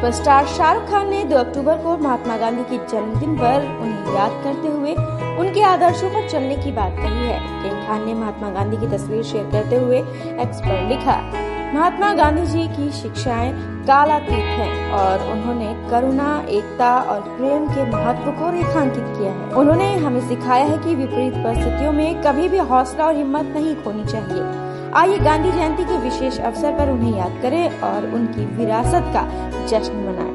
Superstar Shahrukh Khan ने 2 अक्टूबर को महात्मा गांधी के जन्मदिन पर उन्हें याद करते हुए उनके आदर्शों पर चलने की बात कही है। किंग खान ने महात्मा गांधी की तस्वीर शेयर करते हुए एक्स पर लिखा, महात्मा गांधी जी की शिक्षाएँ कालातीत हैं और उन्होंने करुणा, एकता और प्रेम के महत्व को रेखांकित किया है। उन्होंने हमें सिखाया है कि विपरीत परिस्थितियों में कभी भी हौसला और हिम्मत नहीं खोनी चाहिए। आइए गांधी जयंती के विशेष अवसर पर उन्हें याद करें और उनकी विरासत का जश्न मनाएँ।